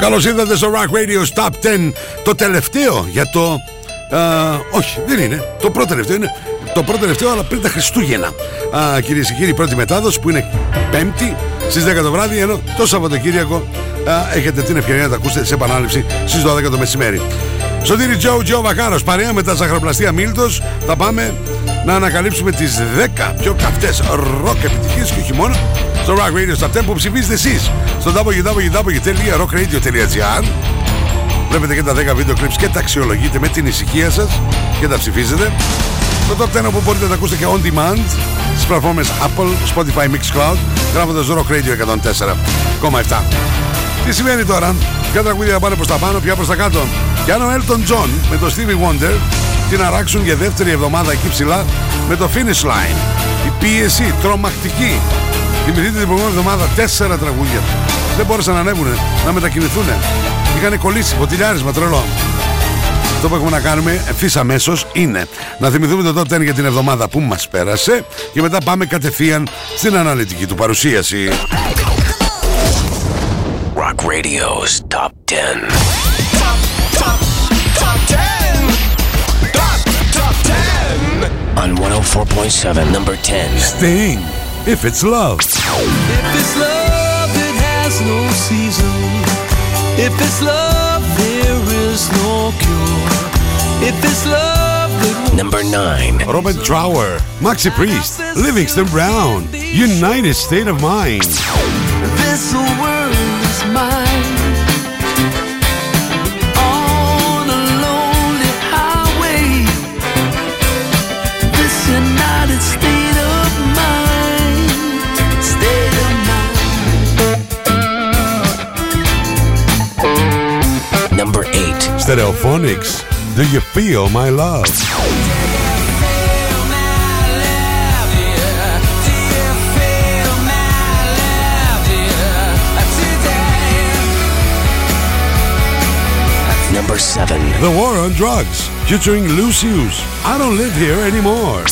Καλώς ήρθατε στο Rock Radio Top 10. Το τελευταίο για το. όχι, δεν είναι. Το πρώτο τελευταίο είναι. Το πρώτο τελευταίο, αλλά πριν τα Χριστούγεννα. Κυρίες και κύριοι, η πρώτη μετάδοση που είναι Πέμπτη στις 10 το βράδυ. Ενώ το Σαββατοκύριακο έχετε την ευκαιρία να τα ακούσετε σε επανάληψη στις 12 το μεσημέρι. Σωτήρι Τζο Τζο Βακάρο, παρέα με τα ζαχαροπλαστεία Μίλτος, θα πάμε να ανακαλύψουμε τις 10 πιο καυτές ροκ επιτυχίες και όχι μόνο στο Rock Radio Top 10 που ψηφίζετε εσείς στο www.rockradio.gr. Βλέπετε και τα 10 βίντεο clips και τα αξιολογείτε με την ησυχία σας και τα ψηφίζετε. Το Top 10 που μπορείτε να τα ακούσετε και on demand στις πλατφόρμες Apple, Spotify, Mixcloud, γράφοντας Rock Radio 104,7. Τι σημαίνει τώρα, ποια τραγούδια πάνε προς τα πάνω, ποια προς τα κάτω; Και αν ο Elton John με το Stevie Wonder την αράξουν για δεύτερη εβδομάδα εκεί ψηλά με το Finish Line. Η πίεση τρομακτική. Θυμηθείτε την προηγούμενη εβδομάδας τέσσερα τραγούδια. Δεν μπόρεσαν να ανέβουν, να μετακινηθούν. Είχαν κολλήσει, ποτηλιάρισμα τρελό. Αυτό που έχουμε να κάνουμε ευθύς αμέσως είναι να θυμηθούμε το top 10 για την εβδομάδα που μας πέρασε και μετά πάμε κατευθείαν στην αναλυτική του παρουσίαση. Rock Radio's Top 10. on 104.7, number 10. Sting, if it's love. If it's love, it has no season. If it's love, there is no cure. If it's love, it Number 9. Robert Trower, Maxi Priest, Livingston Brown, United State of Mind. Stereophonics. Do you feel my love? Number 7. The War on Drugs, featuring Lucius. I don't live here anymore.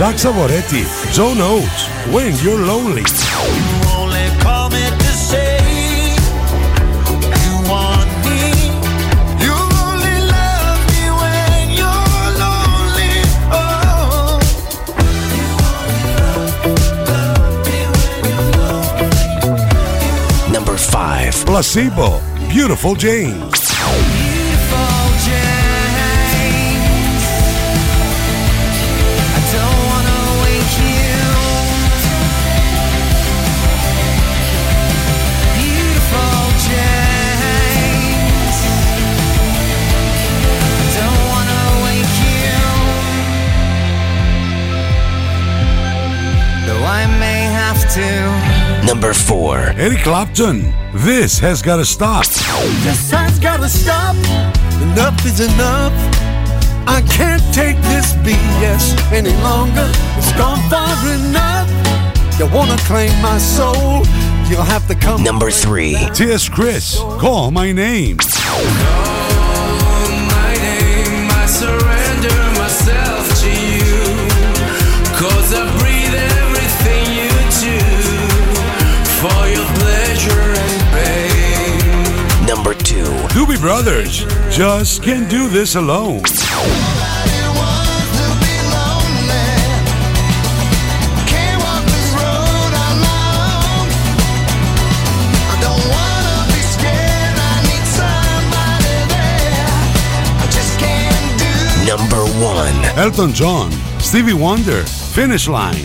Zach Savoretti, Joe Oates, When You're Lonely. Number five, Placebo, Beautiful James. Number four. Eric Clapton. This has gotta stop. This has gotta stop. Enough is enough. I can't take this BS any longer. It's gone far enough. You wanna claim my soul? You'll have to come. Number three. T.S. Chris. Call my name. Doobie Brothers. Just can't do this alone. Number one. Elton John, Stevie Wonder, Finish Line.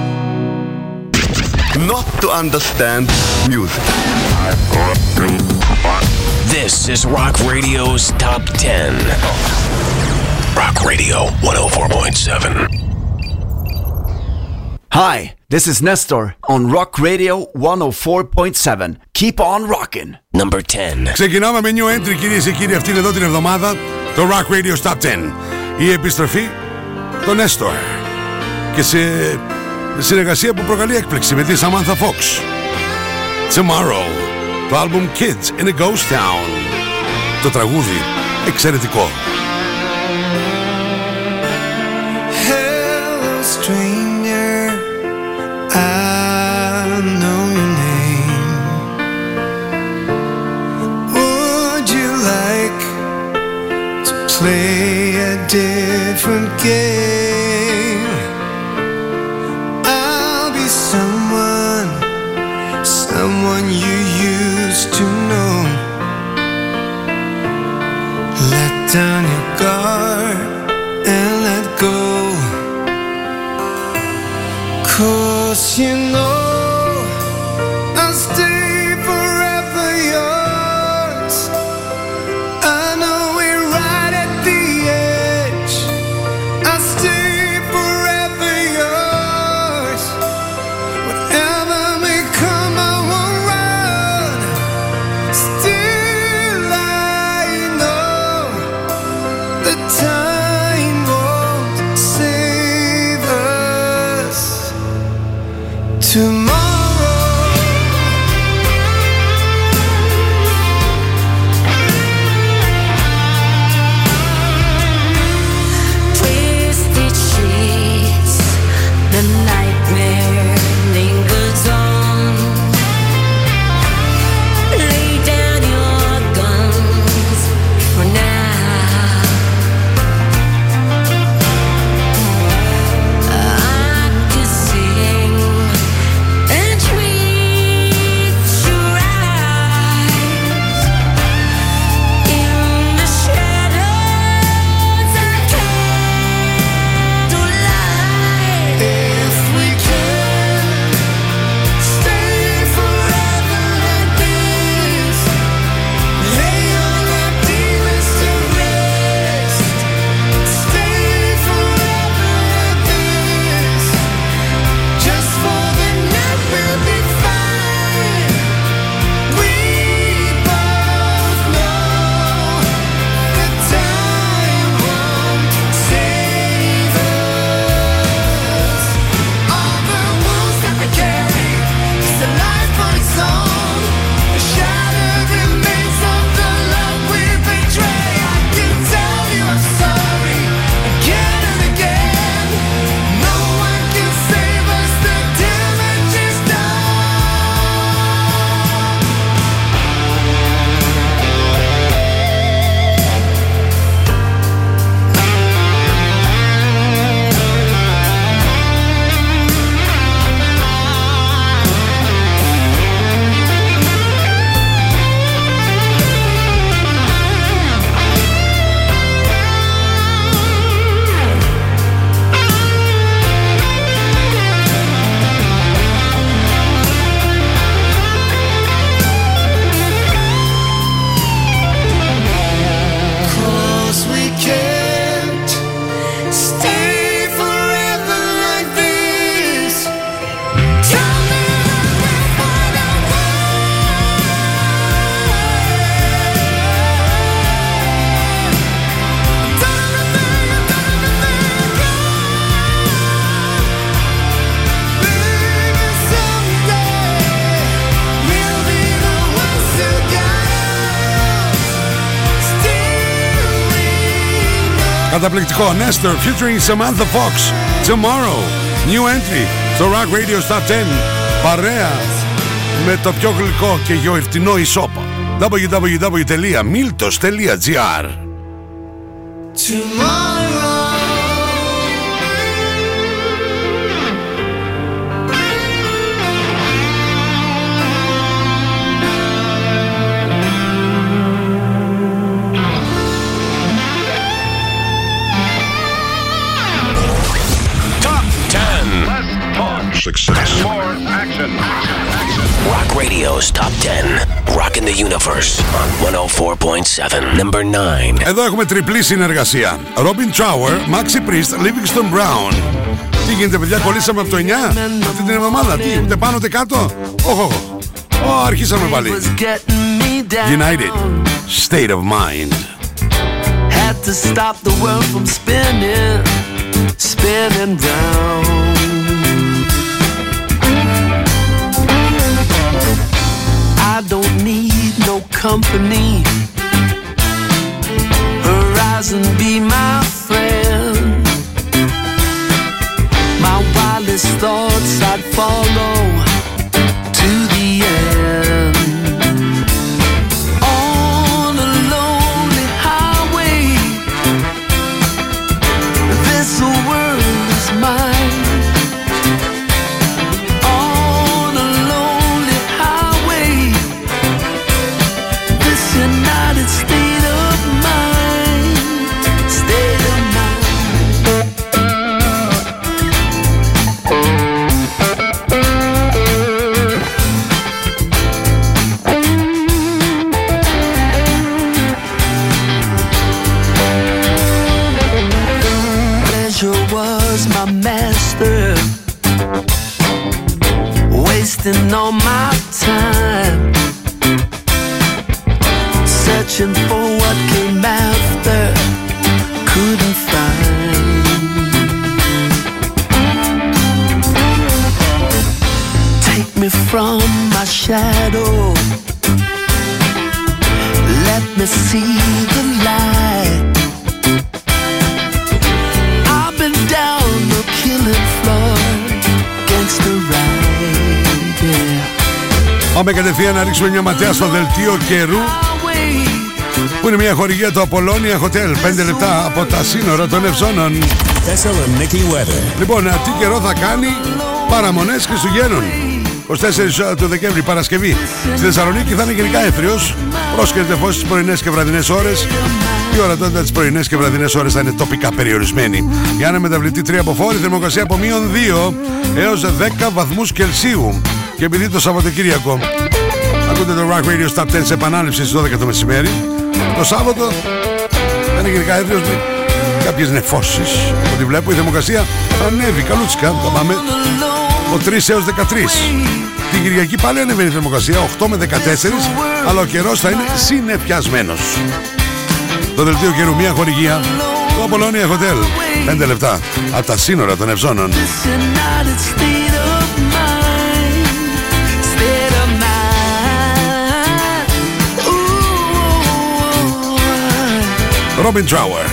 not to understand music. This is Rock Radio's Top 10. Rock Radio 104.7. Hi, this is Nestor on Rock Radio 104.7. Keep on rocking. Number 10. Ξεκινάμε με new entry κυρίες και κύριοι αυτήν εδώ την εβδομάδα το Rock Radio Top 10. Η επιστροφή των Nestor. Και σε συνεργασία που προκαλεί έκπληξη με τη Samantha Fox. Tomorrow, το album Kids in a Ghost Town. Το τραγούδι εξαιρετικό. Hello, stranger. I know your name. Would you like to play a different game? Someone you used to know. Let down your guard and let go. Cause you know tomorrow Καταπληκτικό Nestor featuring Samantha Fox Tomorrow New entry στο Rock Radio Top 10 Παρέα με το πιο γλυκό και γιορτινό ισόπο www.miltos.gr Top 10. Success. Rock Radio's Top 10. Rocking the Universe on 104.7. Number 9. Εδώ έχουμε τριπλή συνεργασία Robin Trower, Maxi Priest, Livingston Brown Τι γίνεται παιδιά, κολλήσαμε από το 9 Αυτή την εβδομάδα, τι, ούτε πάνω ούτε κάτω Όχι, όχι Ω, αρχίσαμε πάλι United State of Mind Had to stop the world from spinning, spinning round. Company. Horizon be my friend. My wildest thoughts I'd follow να ρίξουμε μια ματιά στο δελτίο καιρού Away, που είναι μια χορηγία του Apollonia Hotel. 5 λεπτά από τα σύνορα των Ευζώνων. Thessaloniki weather. Λοιπόν, ε, τι καιρό θα κάνει παραμονές Χριστουγέννων. 24 του Δεκέμβρη Παρασκευή. Στη Θεσσαλονίκη θα είναι γενικά έθριος. Πρόσκειται φως στις πρωινές και βραδινές ώρες. Η ορατότητα τις πρωινές και βραδινές ώρες θα είναι τοπικά περιορισμένη. Για ένα μεταβλητή 3 από φόρη θερμοκρασία από μείον 2 έως 10 βαθμούς Κελσίου. Και επειδή το Σαββατοκύριακο Ακούτε το Rock Radio Stop 10 σε επανάληψη στις 12 το μεσημέρι. Το Σάββατο θα είναι γενικά έθριος με κάποιες νεφώσεις Από ό,τι βλέπω η θερμοκρασία θα ανέβει καλούτσικα Θα πάμε. Από 3 έως 13 Την Κυριακή πάλι ανεβαίνει η θερμοκρασία 8 με 14 Αλλά ο καιρός θα είναι συνεφιασμένος. Το δελτίο καιρού μια χορηγία. Το Apollonia Hotel. 5 λεπτά από τα σύνορα των Ευζώνων Robin Trower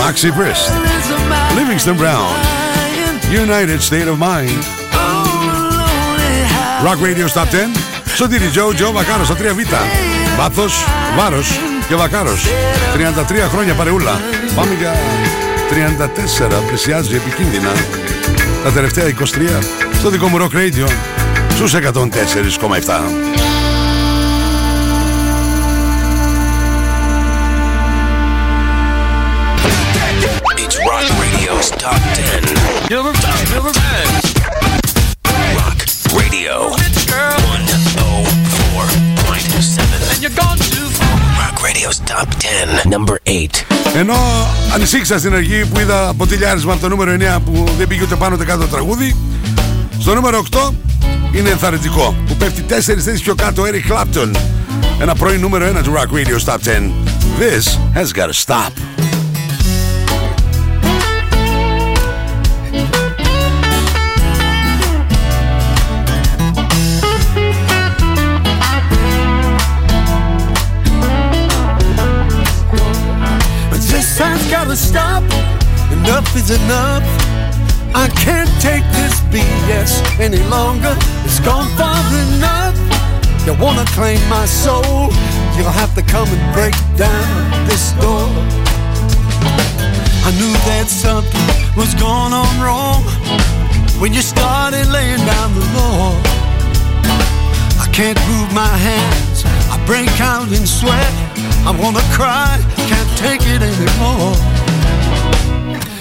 Maxi Priest there's a mind, Livingston Brown United State of Mind. Oh, lonely highway. Rock Radio Stop 10 Σωτήρι Τζο, Τζο Βακάρος στα 3Β Βάθος, βάρος και Βακάρος 33 χρόνια παρεούλα. Πάμε για 34 Πλησιάζει επικίνδυνα. Τα τελευταία 23 Στο δικό μου Rock Radio Στους 104,7 Top 10. Number 10. Number 10. Rock Radio 104.7. Rock Radio's Top 10. Number 8. Ενώ ανησύχησα στην αρχή που είδα ποτηλιάρισμα από το νούμερο 9 που δεν πήγε ούτε πάνω ούτε κάτω το τραγούδι Στο νούμερο 8 είναι ενθαρρυντικό που πέφτει 4 θέσεις πιο κάτω ο Eric Clapton Ένα πρώην νούμερο 1 του Rock Radio Top 10 This has gotta stop enough. I can't take this BS any longer. It's gone far enough. You wanna claim my soul? You'll have to come and break down this door. I knew that something was going on wrong when you started laying down the law. I can't move my hands, I break out in sweat. I wanna cry, can't take it anymore.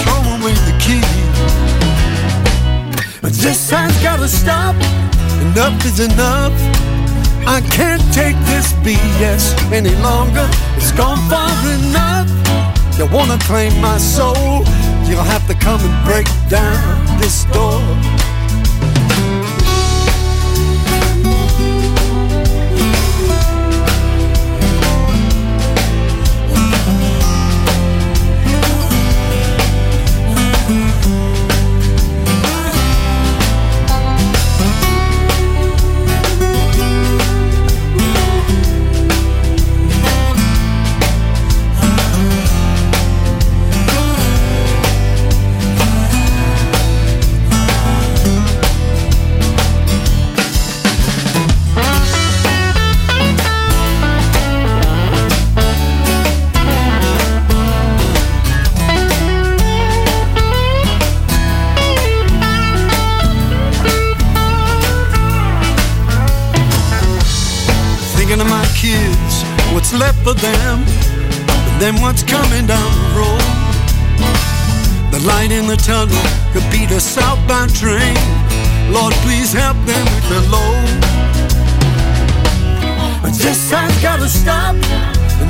throw away the key. But this has gotta stop, enough is enough. I can't take this BS any longer, it's gone far enough. You wanna claim my soul? You'll have to come and break down this door.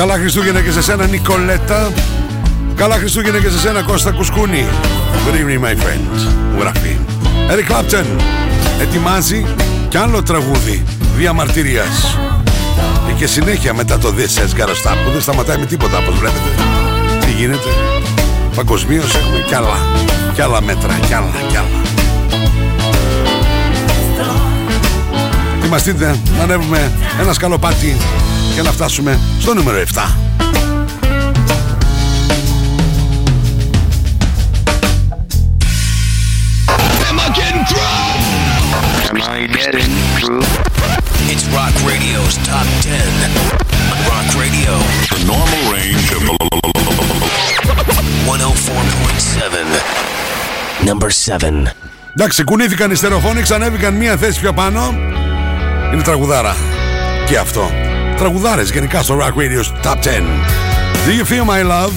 Καλά Χριστούγεννα και σε σένα Νικολέτα. Καλά Χριστούγεννα και σε σένα Κώστα Κουσκούνη. Good evening my friend. Μου γράφει Eric Clapton ετοιμάζει κι άλλο τραγούδι διαμαρτυρίας. Ε, και συνέχεια μετά το This Has Gotta Stop που δεν σταματάει με τίποτα όπως βλέπετε. Τι γίνεται; Παγκοσμίως έχουμε κι άλλα κι άλλα μέτρα κι άλλα κι άλλα Ετοιμαστείτε να ανέβουμε ένα σκαλοπάτι και να φτάσουμε στο νούμερο 7 It's Rock Radio's Top 10. Rock Radio, The normal range of 104.7. Number 7. Εντάξει, κουνήθηκαν οι στερεοφόνοι, ξανέβηκαν μία θέση πιο πάνω. Είναι τραγουδάρα. Και αυτό. Τραγουδάρες γενικά στο Rock Radio's Top 10. Do you feel my love?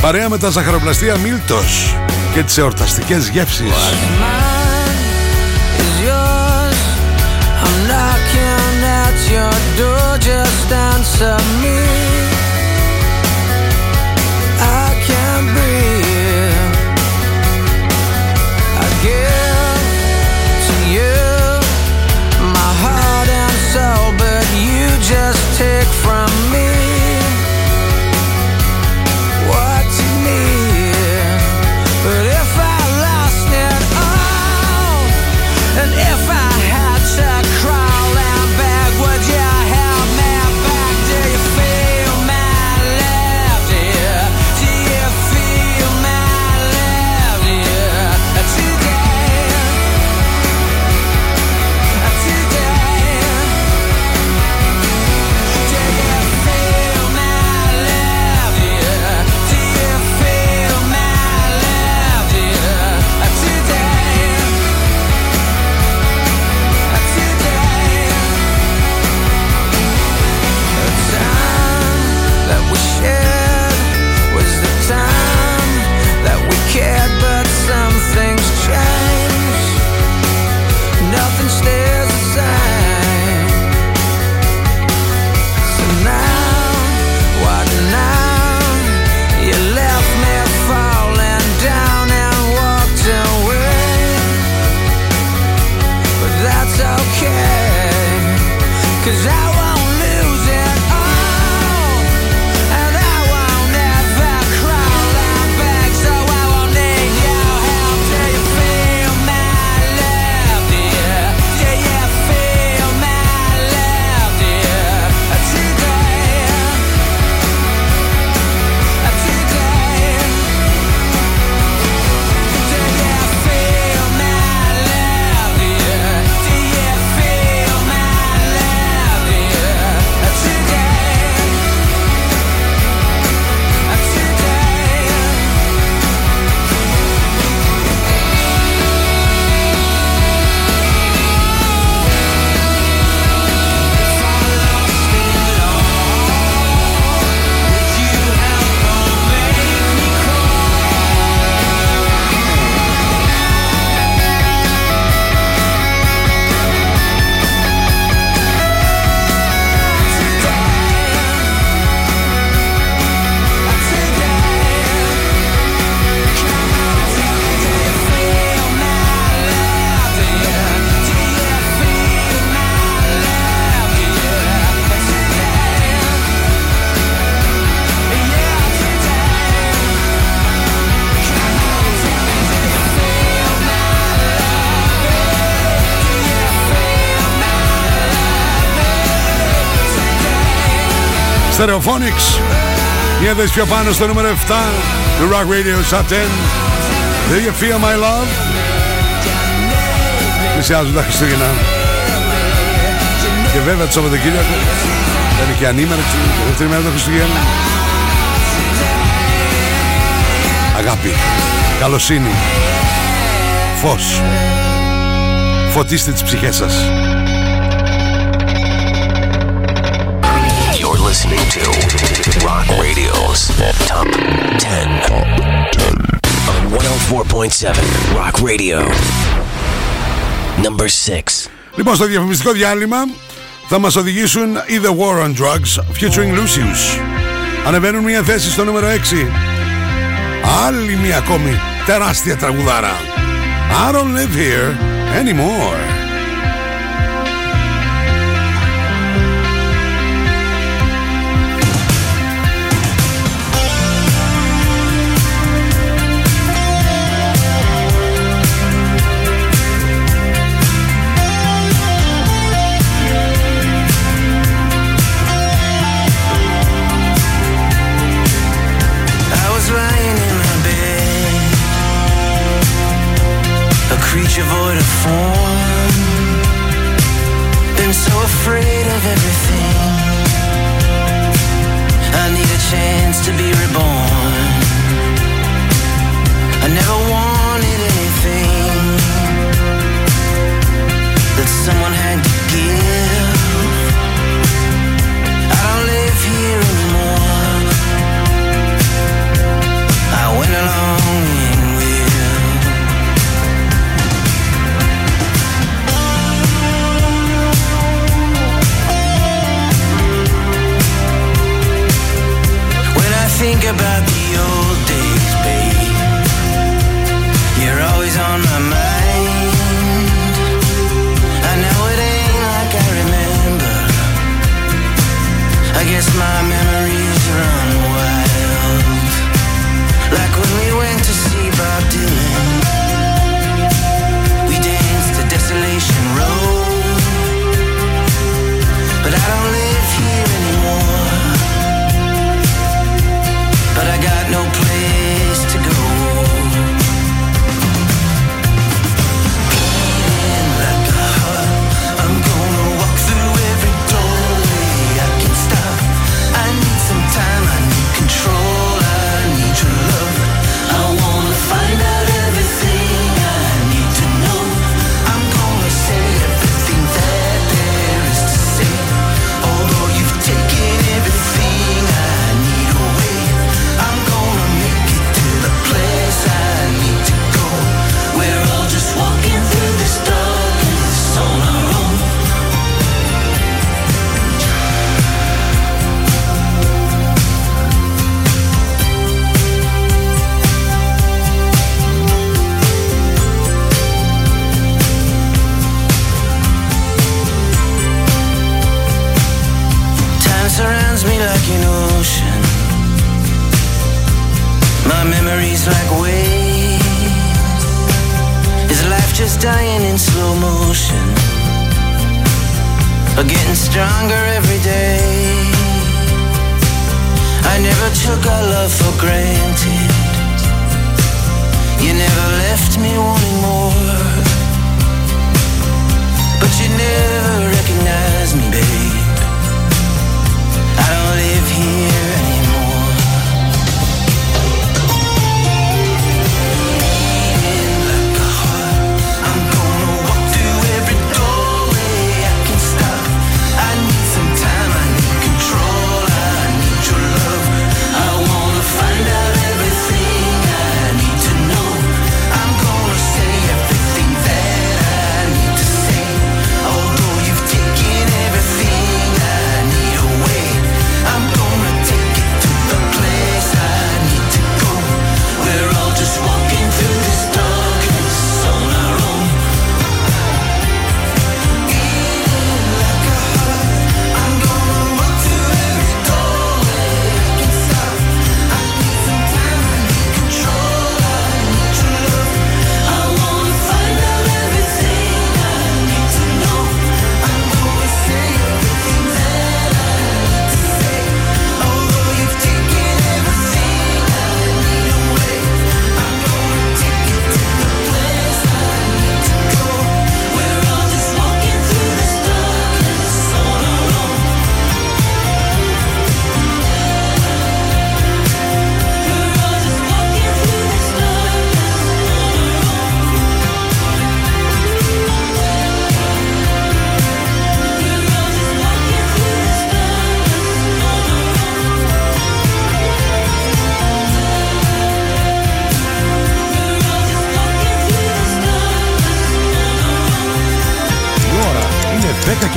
Παρέα με τα ζαχαροπλαστεία Μίλτος και τις εορταστικές γεύσεις. is take from me Stereophonics. Μια θέση πιο πάνω στο νούμερο 7 του Rock Radio Top 10. Do you feel my love? Πλησιάζουν τα Χριστούγεννα. Και βέβαια το Σαββατοκύριακο θα είναι και ανήμερξη, και δεύτερη μέρα των Χριστουγέννων. Αγάπη, καλοσύνη, φως. Φωτίστε τις ψυχές σας. Listening to Rock Radio's Top 10 on 104.7 Rock Radio. Number 6. Λοιπόν, στο διαφημιστικό διάλειμμα θα μας οδηγήσουν η The War on Drugs featuring Lucius. Ανεβαίνουν μια θέση στο νούμερο 6. Άλλη μια ακόμη τεράστια τραγουδάρα. I don't live here anymore. A creature void of form. Been so afraid of everything. I need a chance to be reborn. I never wanted Or getting stronger every day? I never took our love for granted. You never left me wanting more. But you never recognized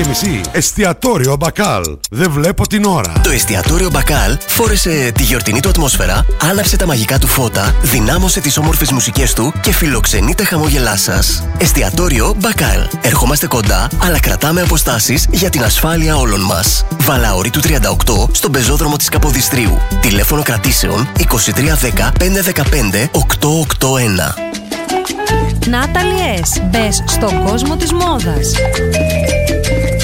και μισή. Εστιατόριο Μπακάλ. Δεν βλέπω την ώρα. Το εστιατόριο Μπακάλ φόρεσε τη γιορτινή του ατμόσφαιρα, άναψε τα μαγικά του φώτα, δυνάμωσε τις όμορφες μουσικές του και φιλοξενεί τα χαμόγελά σας. Εστιατόριο Μπακάλ. Ερχόμαστε κοντά, αλλά κρατάμε αποστάσεις για την ασφάλεια όλων μας. Βαλαωρή του 38 στον πεζόδρομο της Καποδιστρίου. Τηλέφωνο κρατήσεων 2310 515 881. Natalie S. Μπες στον κόσμο της μόδας.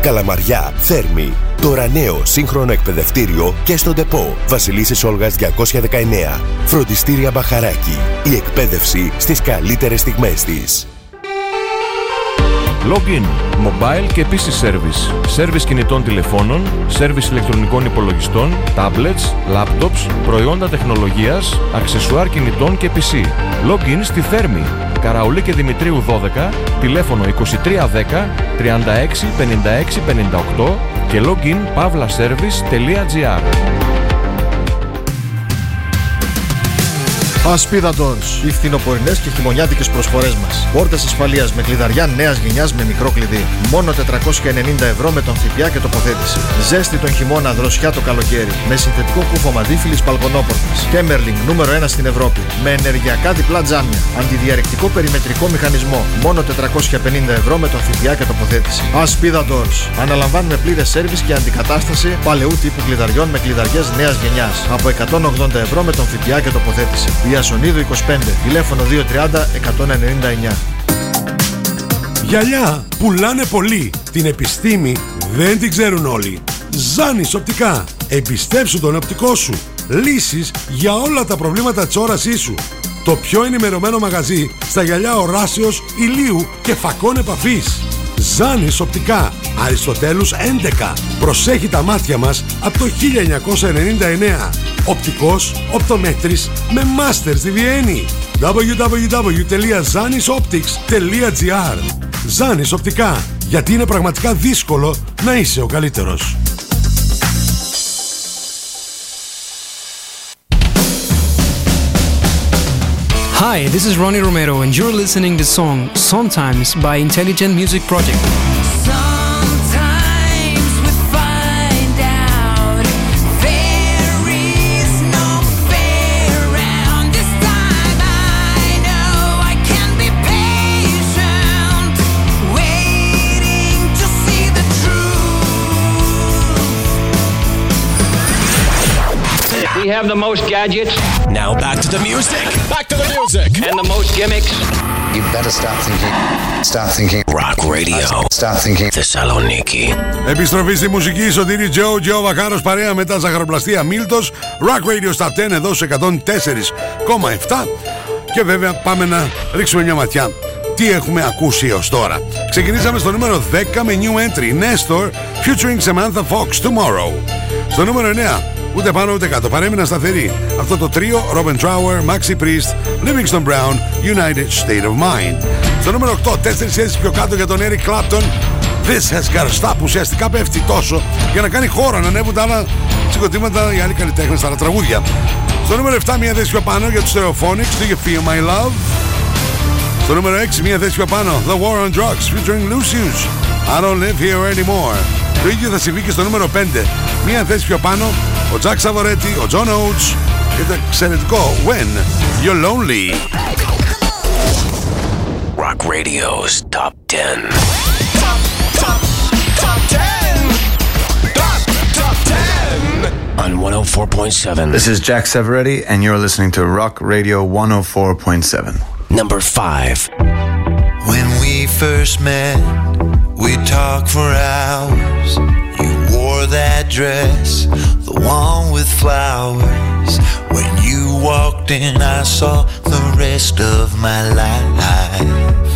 Καλαμαριά, Θέρμη. Τώρα νέο σύγχρονο εκπαιδευτήριο και στον ΤΕΠΟ. Βασιλίσσης Όλγας 219. Φροντιστήρια Μπαχαράκι. Η εκπαίδευση στις καλύτερες στιγμές της. Login, mobile και PC service. Service κινητών τηλεφώνων, service ηλεκτρονικών υπολογιστών, tablets, laptops, προϊόντα τεχνολογίας, αξεσουάρ κινητών και PC. Login στη Θέρμη. Καραουλή και Δημητρίου 12, τηλέφωνο 2310 36 56 58 και login pavlaservice.gr Ασπίδα Doors. Οι φθινοπορεινές και χειμωνιάτικες προσφορές μας. Πόρτες ασφαλείας με κλειδαριά νέας γενιάς με μικρό κλειδί. Μόνο 490 ευρώ με τον ΦΠΑ και τοποθέτηση. Ζέστη τον χειμώνα, δροσιά το καλοκαίρι. Με συνθετικό κούφο μαντίφυλλη μπαλκονόπορτα. Κέμερλινγκ νούμερο 1 στην Ευρώπη. Με ενεργειακά διπλά τζάμια. Αντιδιαρρηκτικό περιμετρικό μηχανισμό. Μόνο 450 ευρώ με τον ΦΠΑ και τοποθέτηση. Ασπίδα Doors. Αναλαμβάνουμε πλήρες σερβις και αντικατάσταση παλαιού τύπου κλειδαριών με κλειδαριές νέας γενιάς. Από 180 ευρώ με τον ΦΠΑ και τοποθέτηση. Διασονίδου 25, τηλέφωνο 230 199. Γυαλιά πουλάνε πολύ. Την επιστήμη δεν την ξέρουν όλοι. Ζάνης οπτικά. Εμπιστέψου τον οπτικό σου. Λύσεις για όλα τα προβλήματα της όρασής σου. Το πιο ενημερωμένο μαγαζί στα γυαλιά οράσεως, ηλίου και φακών επαφής. Ζάνης οπτικά. Αριστοτέλους 11. Προσέχει τα μάτια μας από το 1999. Οπτικός, οπτομέτρης με μάστερς στη Βιέννη. www.zanisoptics.gr Ζάνης οπτικά. Γιατί είναι πραγματικά δύσκολο να είσαι ο καλύτερος. Hi, this is Ronnie Romero, and you're listening to song Sometimes by Intelligent Music Project. We have the most gadgets. Now back to the music. Back to the music. And the most gimmicks. You better start thinking. Start thinking. Rock Radio. Start thinking. Θεσσαλονίκη. Επιστροφή στη μουσική, Σωτήρη Τζο, Τζο Βακάρος παρέα με τα ζαχαροπλαστεία Μίλτος Rock Radio στα 10 εδώ σε 104,7 Και βέβαια πάμε να ρίξουμε μια ματιά τι έχουμε ακούσει ως τώρα Ξεκινήσαμε στο νούμερο 10 με new entry Nestor featuring Samantha Fox Tomorrow Στο νούμερο 9 Ούτε πάνω ούτε κάτω. Παρέμεινα σταθερή. Αυτό το τρίο Robin Trower, Maxi Priest, Livingston Brown, United State of Mind. Στο νούμερο 8, τέσσερις θέσει πιο κάτω για τον Eric Clapton. This has got to stop. Ουσιαστικά πέφτει τόσο για να κάνει χώρο να ανέβουν τα άλλα συγκροτήματα, οι άλλοι καλλιτέχνες, τα άλλα τραγούδια. Στο νούμερο 7, μία θέση πιο πάνω για τους Stereophonics, Do You Feel My Love; Στο νούμερο 6, μία θέση πιο πάνω, The War on Drugs, featuring Lucius. I don't live here anymore. Το ίδιο θα συμβεί και στο νούμερο 5. Μία θέση πιο πάνω, ο Jack Savoretti, ο John Oates και το εξαιρετικό When You're Lonely. Rock Radio's Top 10. On 104.7. This is Jack Severetti, and you're listening to Rock Radio 104.7. Number 5. When we first met, we talked for hours. You wore that dress, the one with flowers. When you walked in, I saw the rest of my life.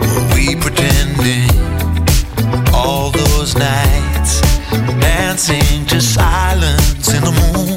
Were we pretending all those nights, dancing to silence in the moonlight?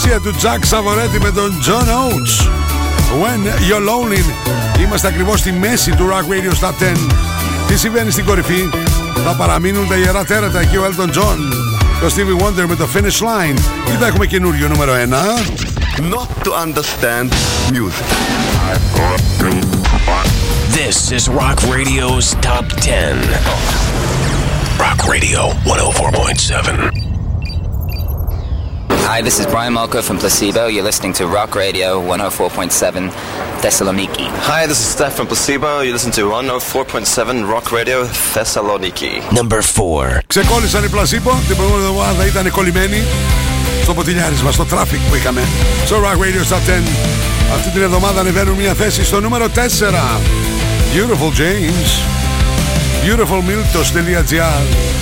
Συνεργασία του Jack Savoretti με τον John Oates. When you're lonely. Είμαστε ακριβώς στη μέση του Rock Radio Top 10. Τι συμβαίνει στην κορυφή. Θα παραμείνουν τα ιερά τέρατα εκεί ο Elton John. Το Stevie Wonder με το Finish Line. Ή θα έχουμε καινούριο νούμερο 1. Not to understand music. This is Rock Radio's Top 10. Rock Radio 104.7. Hi, this is Brian Malko from Placebo. You're listening to Rock Radio 104.7 Thessaloniki. Hi, this is Steph from Placebo. You listen to 104.7 Rock Radio Thessaloniki. Number 4. Ξεκόλλησαν οι πλασίπο. Την προηγούμενη εβδομάδα ήταν κολλημένοι στο ποτηλιάρισμα, στο traffic που είχαμε. Στο Rock Radio Top 10. Αυτή την εβδομάδα ανεβαίνουν μια θέση στο νούμερο 4. Beautiful James. Beautifulmiltos.gr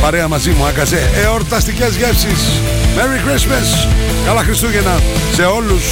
Παρέα μαζί μου, άγκαζε εορταστικές γεύσεις. Merry Christmas. Καλά Χριστούγεννα σε όλους.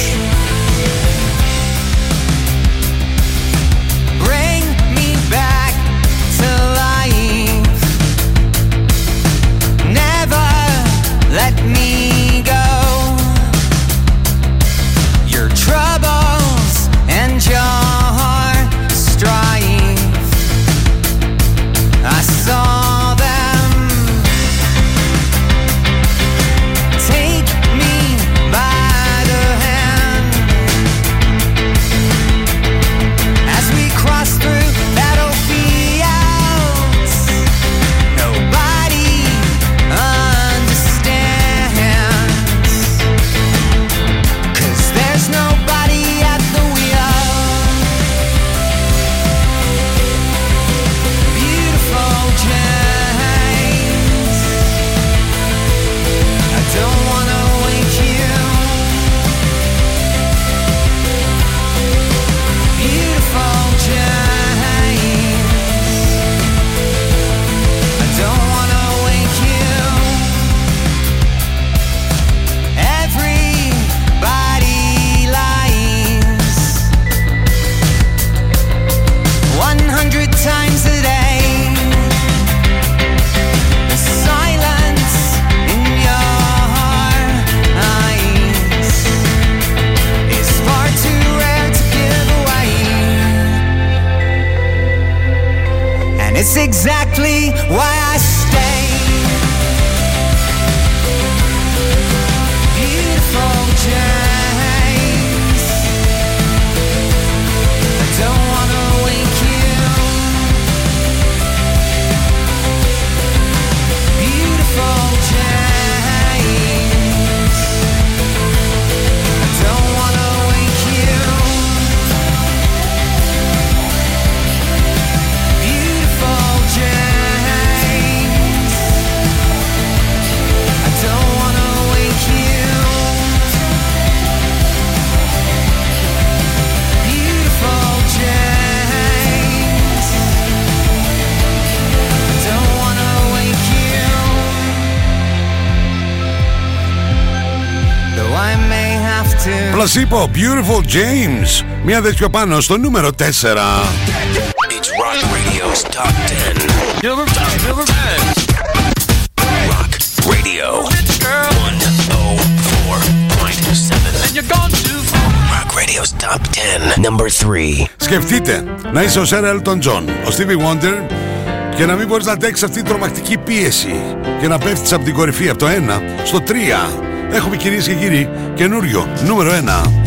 Have to. Πλασίπο, Beautiful James. Μία δες πιο πάνω στο νούμερο 4. It's Rock Radio's Top 10. Number 10. Number 10. Rock Radio 104.7. And you're gone too far. Rock Radio's Top 10. Number 3. Σκεφτείτε να είσαι ο Σέρα Έλτον Τζον, ο Stevie Wonder και να μην μπορείς να αντέξεις αυτή τη τρομακτική πίεση και να πέφτεις από την κορυφή από το 1 στο 3. Έχουμε κυρίες και κύριοι καινούριο νούμερο 1.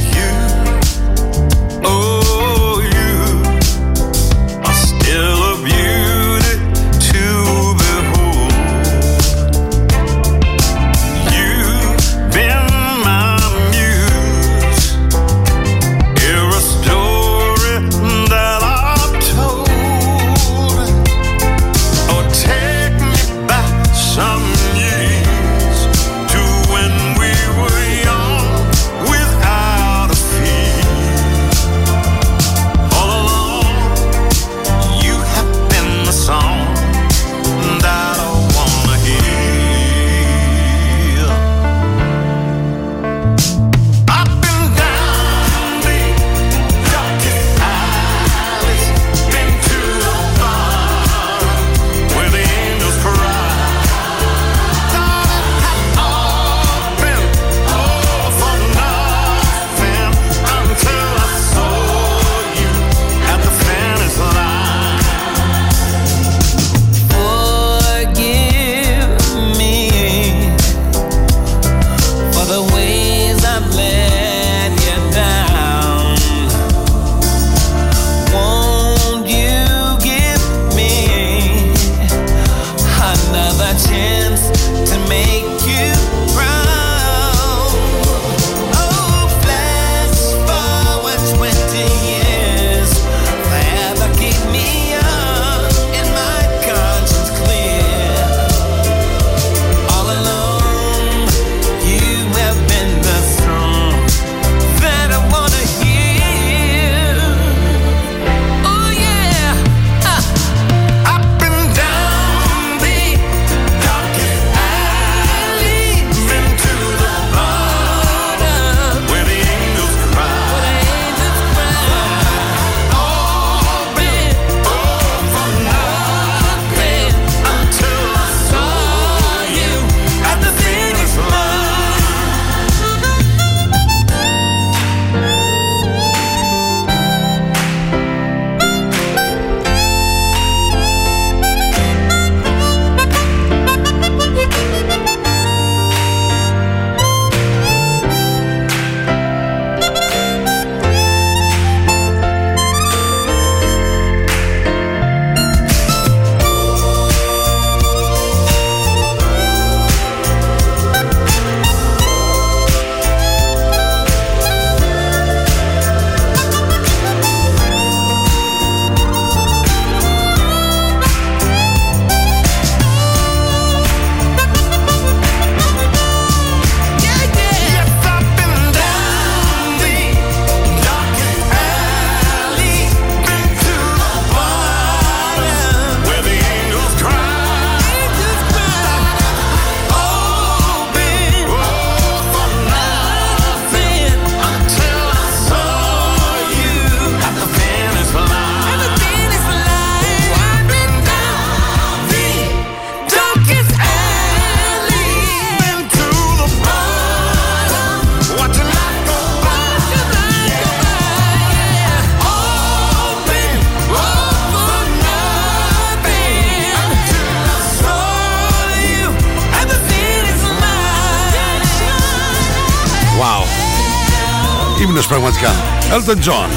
Elton John,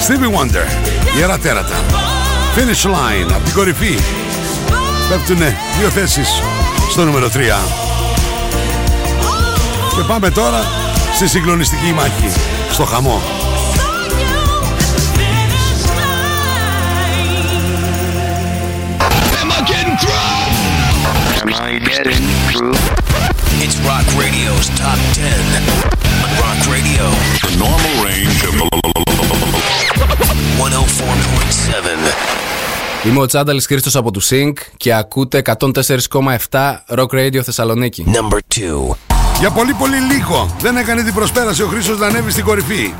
Stevie Wonder, Ιερά Τέρατα. Finish Line, από την κορυφή. Πέφτουνε δύο θέσεις στο νούμερο 3. Και πάμε τώρα στη συγκλονιστική μάχη, στο χαμό. Am I getting through? Am I getting through? It's Rock Radio's Top 10. Είμαι ο Τσάνταλης Χρήστος από του Sync και ακούτε 104,7 Rock Radio Θεσσαλονίκη. Number 2. Για πολύ πολύ λίγο δεν έκανε την προσπέραση ο Χρήστος να ανέβει στην κορυφή.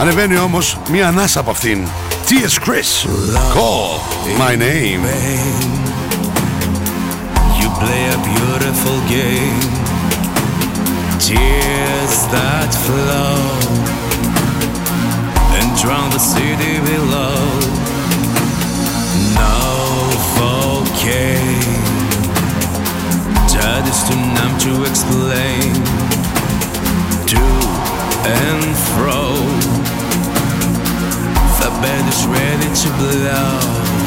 Ανεβαίνει όμως μία ανάσα από αυτήν. T.S. Chris, Call My Name. You play a beautiful game. Tears that flow and drown the city below. Volcano that is too numb to explain. To and fro, the band is ready to blow.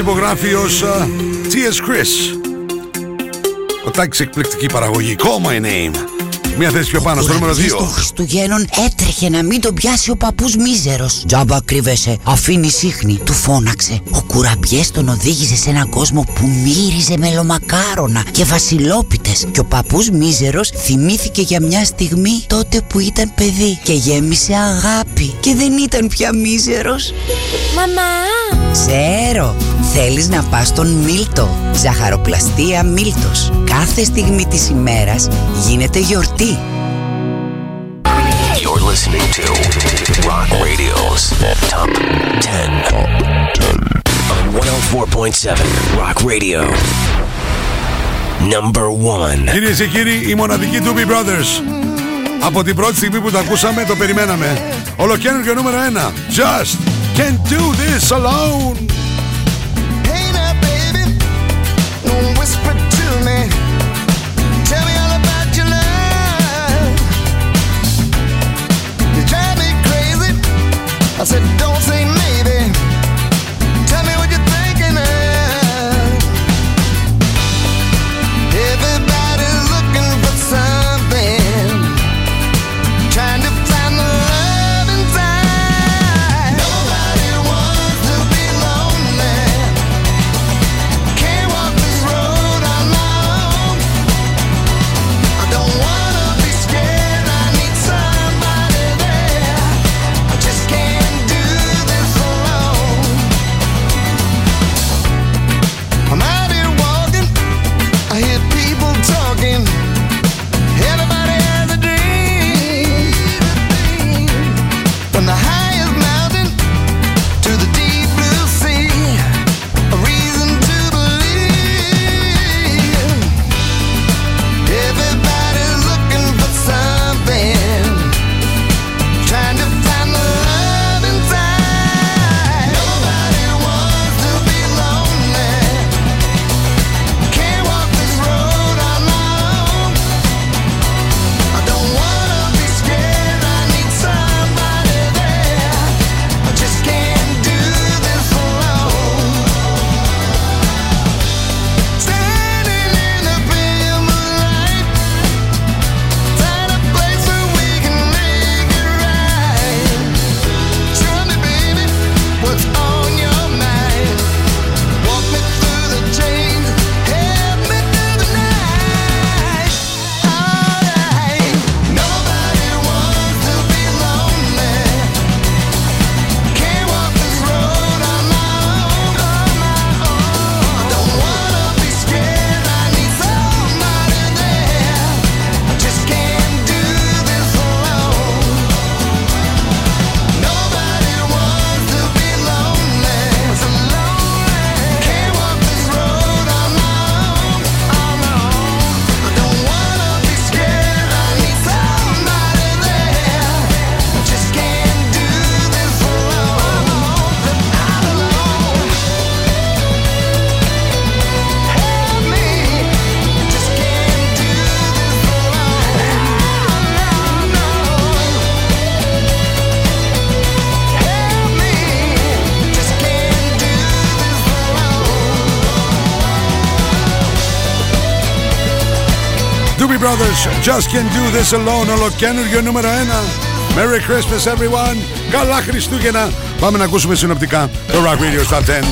Υπογράφει ως α, T.S. Chris. Ο Τάκης εκπληκτική παραγωγή. Call my name. Μία θέση πιο πάνω στο νούμερο 2. των Χριστουγέννων έτρεχε να μην τον πιάσει ο παππούς μίζερος. Τζάμπα κρύβεσαι, αφήνει σύχνη, του φώναξε. Ο κουραμπιές τον οδήγησε σε έναν κόσμο που μύριζε μελομακάρονα και βασιλόπιτες. Και ο παππούς μίζερος θυμήθηκε για μια στιγμή τότε που ήταν παιδί και γέμισε αγάπη και δεν ήταν πια μίζερος. Μαμά! Ξέρω, θέλεις να πας στον Μίλτο. Ζαχαροπλαστεία Μίλτος. Κάθε στιγμή της ημέρας γίνεται γιορτή. You're listening to Rock Radio's Top 10. On 104.7 Rock Radio. Number 1. Κυρίες και κύριοι, η μοναδική Doobie Brothers. Από την πρώτη στιγμή που το ακούσαμε, το περιμέναμε. Ολοκαίνουργιο νούμερο 1. Just can do this alone. Just Can Do This Alone, ολοκένουργιο νούμερο 1. Merry Christmas everyone, καλά Χριστούγεννα. Πάμε να ακούσουμε συνοπτικά το Rock Radio's Top 10.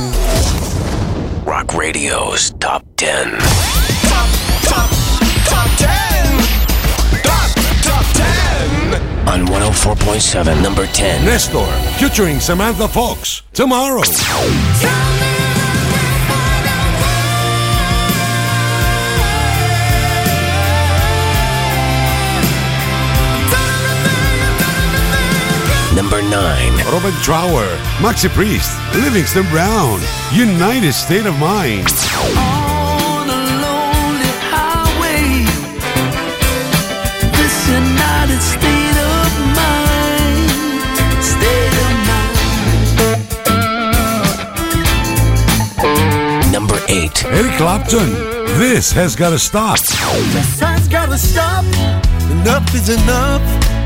Rock Radio's Top 10. Top, top, top 10. Top, top 10. On 104.7, number 10. Nestor, featuring Samantha Fox, tomorrow. Number 9. Robert Trower, Maxi Priest, Livingston Brown, United State of Mind. Number 8. Eric Clapton, This Has Gotta Stop. This has gotta stop, enough is enough.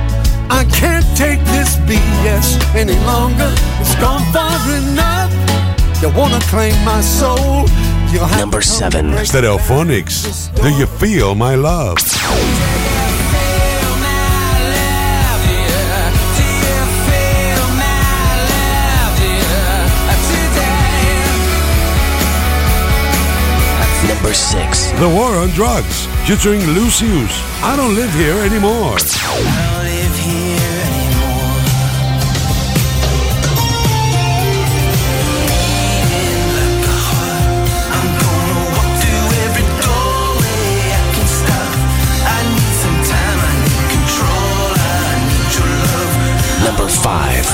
I can't take this BS any longer. It's gone far enough. You wanna claim my soul? Number seven. Stereophonics. Do you feel my love? Number six. The War on Drugs, featuring Lucius. I don't live here anymore.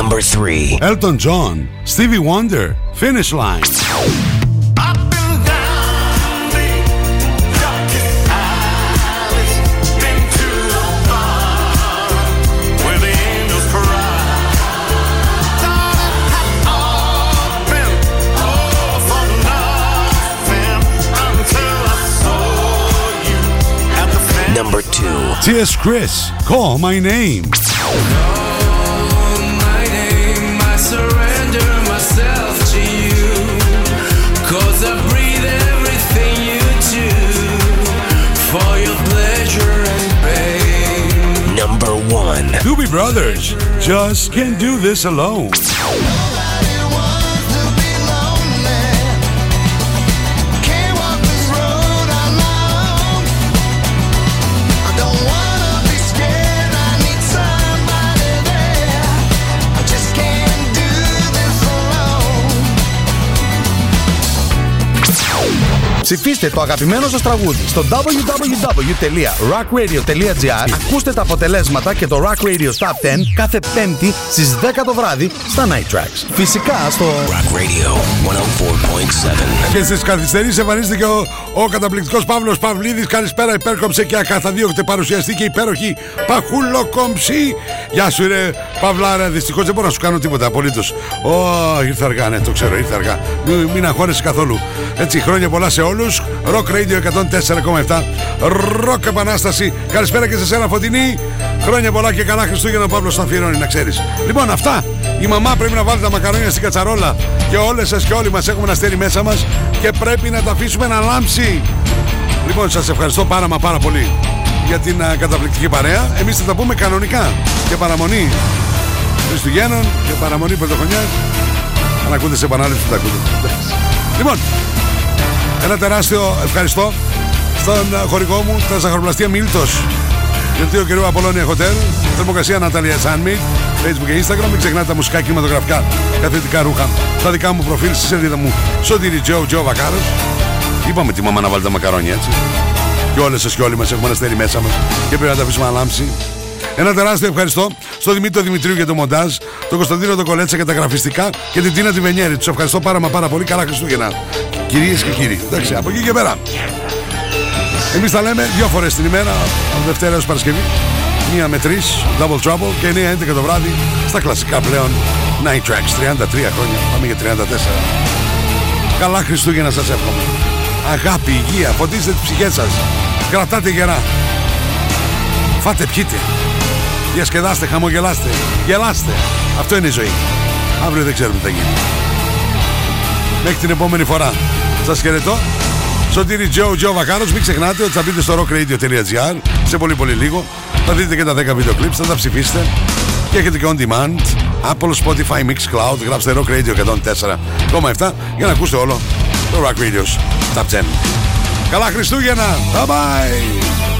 Number 3. Elton John, Stevie Wonder, Finish Line. Number 2. T.S. Chris, Call My Name. 1. Brothers, Just Can't Do This Alone. Ψηφίστε το αγαπημένο σας τραγούδι στο www.rockradio.gr Ακούστε τα αποτελέσματα και το Rock Radio Top 10 κάθε πέμπτη στις 10 το βράδυ στα Night Tracks. Φυσικά στο Rock Radio 104.7. Και στι καθυστερήσει εμφανίστηκε ο, ο καταπληκτικός Παύλος Παυλίδης. Καλησπέρα, υπέρκομψε και ακαθαδίωκτε παρουσιαστή και υπέροχη Παχουλοκομψή. Γεια σου, ρε Παυλάρα. Δυστυχώς δεν μπορώ να σου κάνω τίποτα απολύτως. Ω, ήρθε αργά, ναι, το ξέρω, ήρθε αργά. Μην, μην αγχώνεσαι καθόλου. Έτσι, χρόνια πολλά σε όλου. Rock Radio 104,7. Rock Επανάσταση. Καλησπέρα και σε σένα, Φωτεινή. Χρόνια πολλά και καλά Χριστούγεννα ο Παύλος αφιερώνει, να ξέρεις. Λοιπόν, αυτά. Η μαμά πρέπει να βάλει τα μακαρόνια στην κατσαρόλα. Και όλες σας και όλοι μας έχουμε ένα αστέρι μέσα μας και πρέπει να τα αφήσουμε να λάμψει. Λοιπόν, σας ευχαριστώ πάρα μα πάρα πολύ για την α, καταπληκτική παρέα. Εμείς θα τα πούμε κανονικά και παραμονή Χριστουγέννων και παραμονή Πρωτοχρονιάς. Αν ακούτε σε επανάληψη, θα τα ακούτε. Εντάξει. Λοιπόν, ένα τεράστιο ευχαριστώ στον α, χορηγό μου, τα ζαχαροπλαστεία Μίλτος Δελτίο καιρού Απολώνια Hotel, θερμοκρασία Ναταλία Σάνμιτ, Facebook και Instagram. Μην ξεχνάτε τα μουσικά κινηματογραφικά, καθητικά ρούχα, τα δικά μου προφίλ στη σελίδα μου, Σωτήρι Τζο, Τζο Βακάρος. Είπαμε τη μαμά να βάλει τα μακαρόνια έτσι. Και όλες σας και όλοι μας έχουμε ένα αστέρι μέσα μας και πρέπει να τα αφήσουμε να λάμψει. Ένα τεράστιο ευχαριστώ στον Δημήτρη Δημητρίου για το μοντάζ, τον Κωνσταντίνο τον Κολέτσα για τα γραφιστικά και την Τίνα τη Βενιέρη. Τους ευχαριστώ πάρα μα πάρα πολύ. Καλά Χριστούγεννα. Κυρίες και κύριοι. Εντάξει, από εκεί και πέρα. Εμείς τα λέμε δύο φορές την ημέρα, από Δευτέρα έως Παρασκευή. Μία με τρεις, Double Trouble και 9-11 το βράδυ στα κλασικά πλέον Night Tracks. 33 χρόνια, πάμε για 34. Καλά Χριστούγεννα σας εύχομαι. Αγάπη, υγεία, φωτίστε τις ψυχές σας. Κρατάτε γερά. Φάτε, πιείτε. Διασκεδάστε, χαμογελάστε. Γελάστε. Αυτό είναι η ζωή. Αύριο δεν ξέρουμε τι θα γίνει. Μέχρι την επόμενη φορά. Σας χαιρετώ. Σωτήρι Τζο, Τζο Βακάρος. Μην ξεχνάτε ότι θα μπείτε στο rockradio.gr σε πολύ πολύ λίγο. Θα δείτε και τα 10 βίντεο clips, θα τα ψηφίσετε. Και έχετε και on demand. Apple, Spotify, Mixcloud. Γράψτε Rock Radio 104,7 για να ακούσετε όλο το Rock Radio's Top 10. Καλά Χριστούγεννα! Bye bye!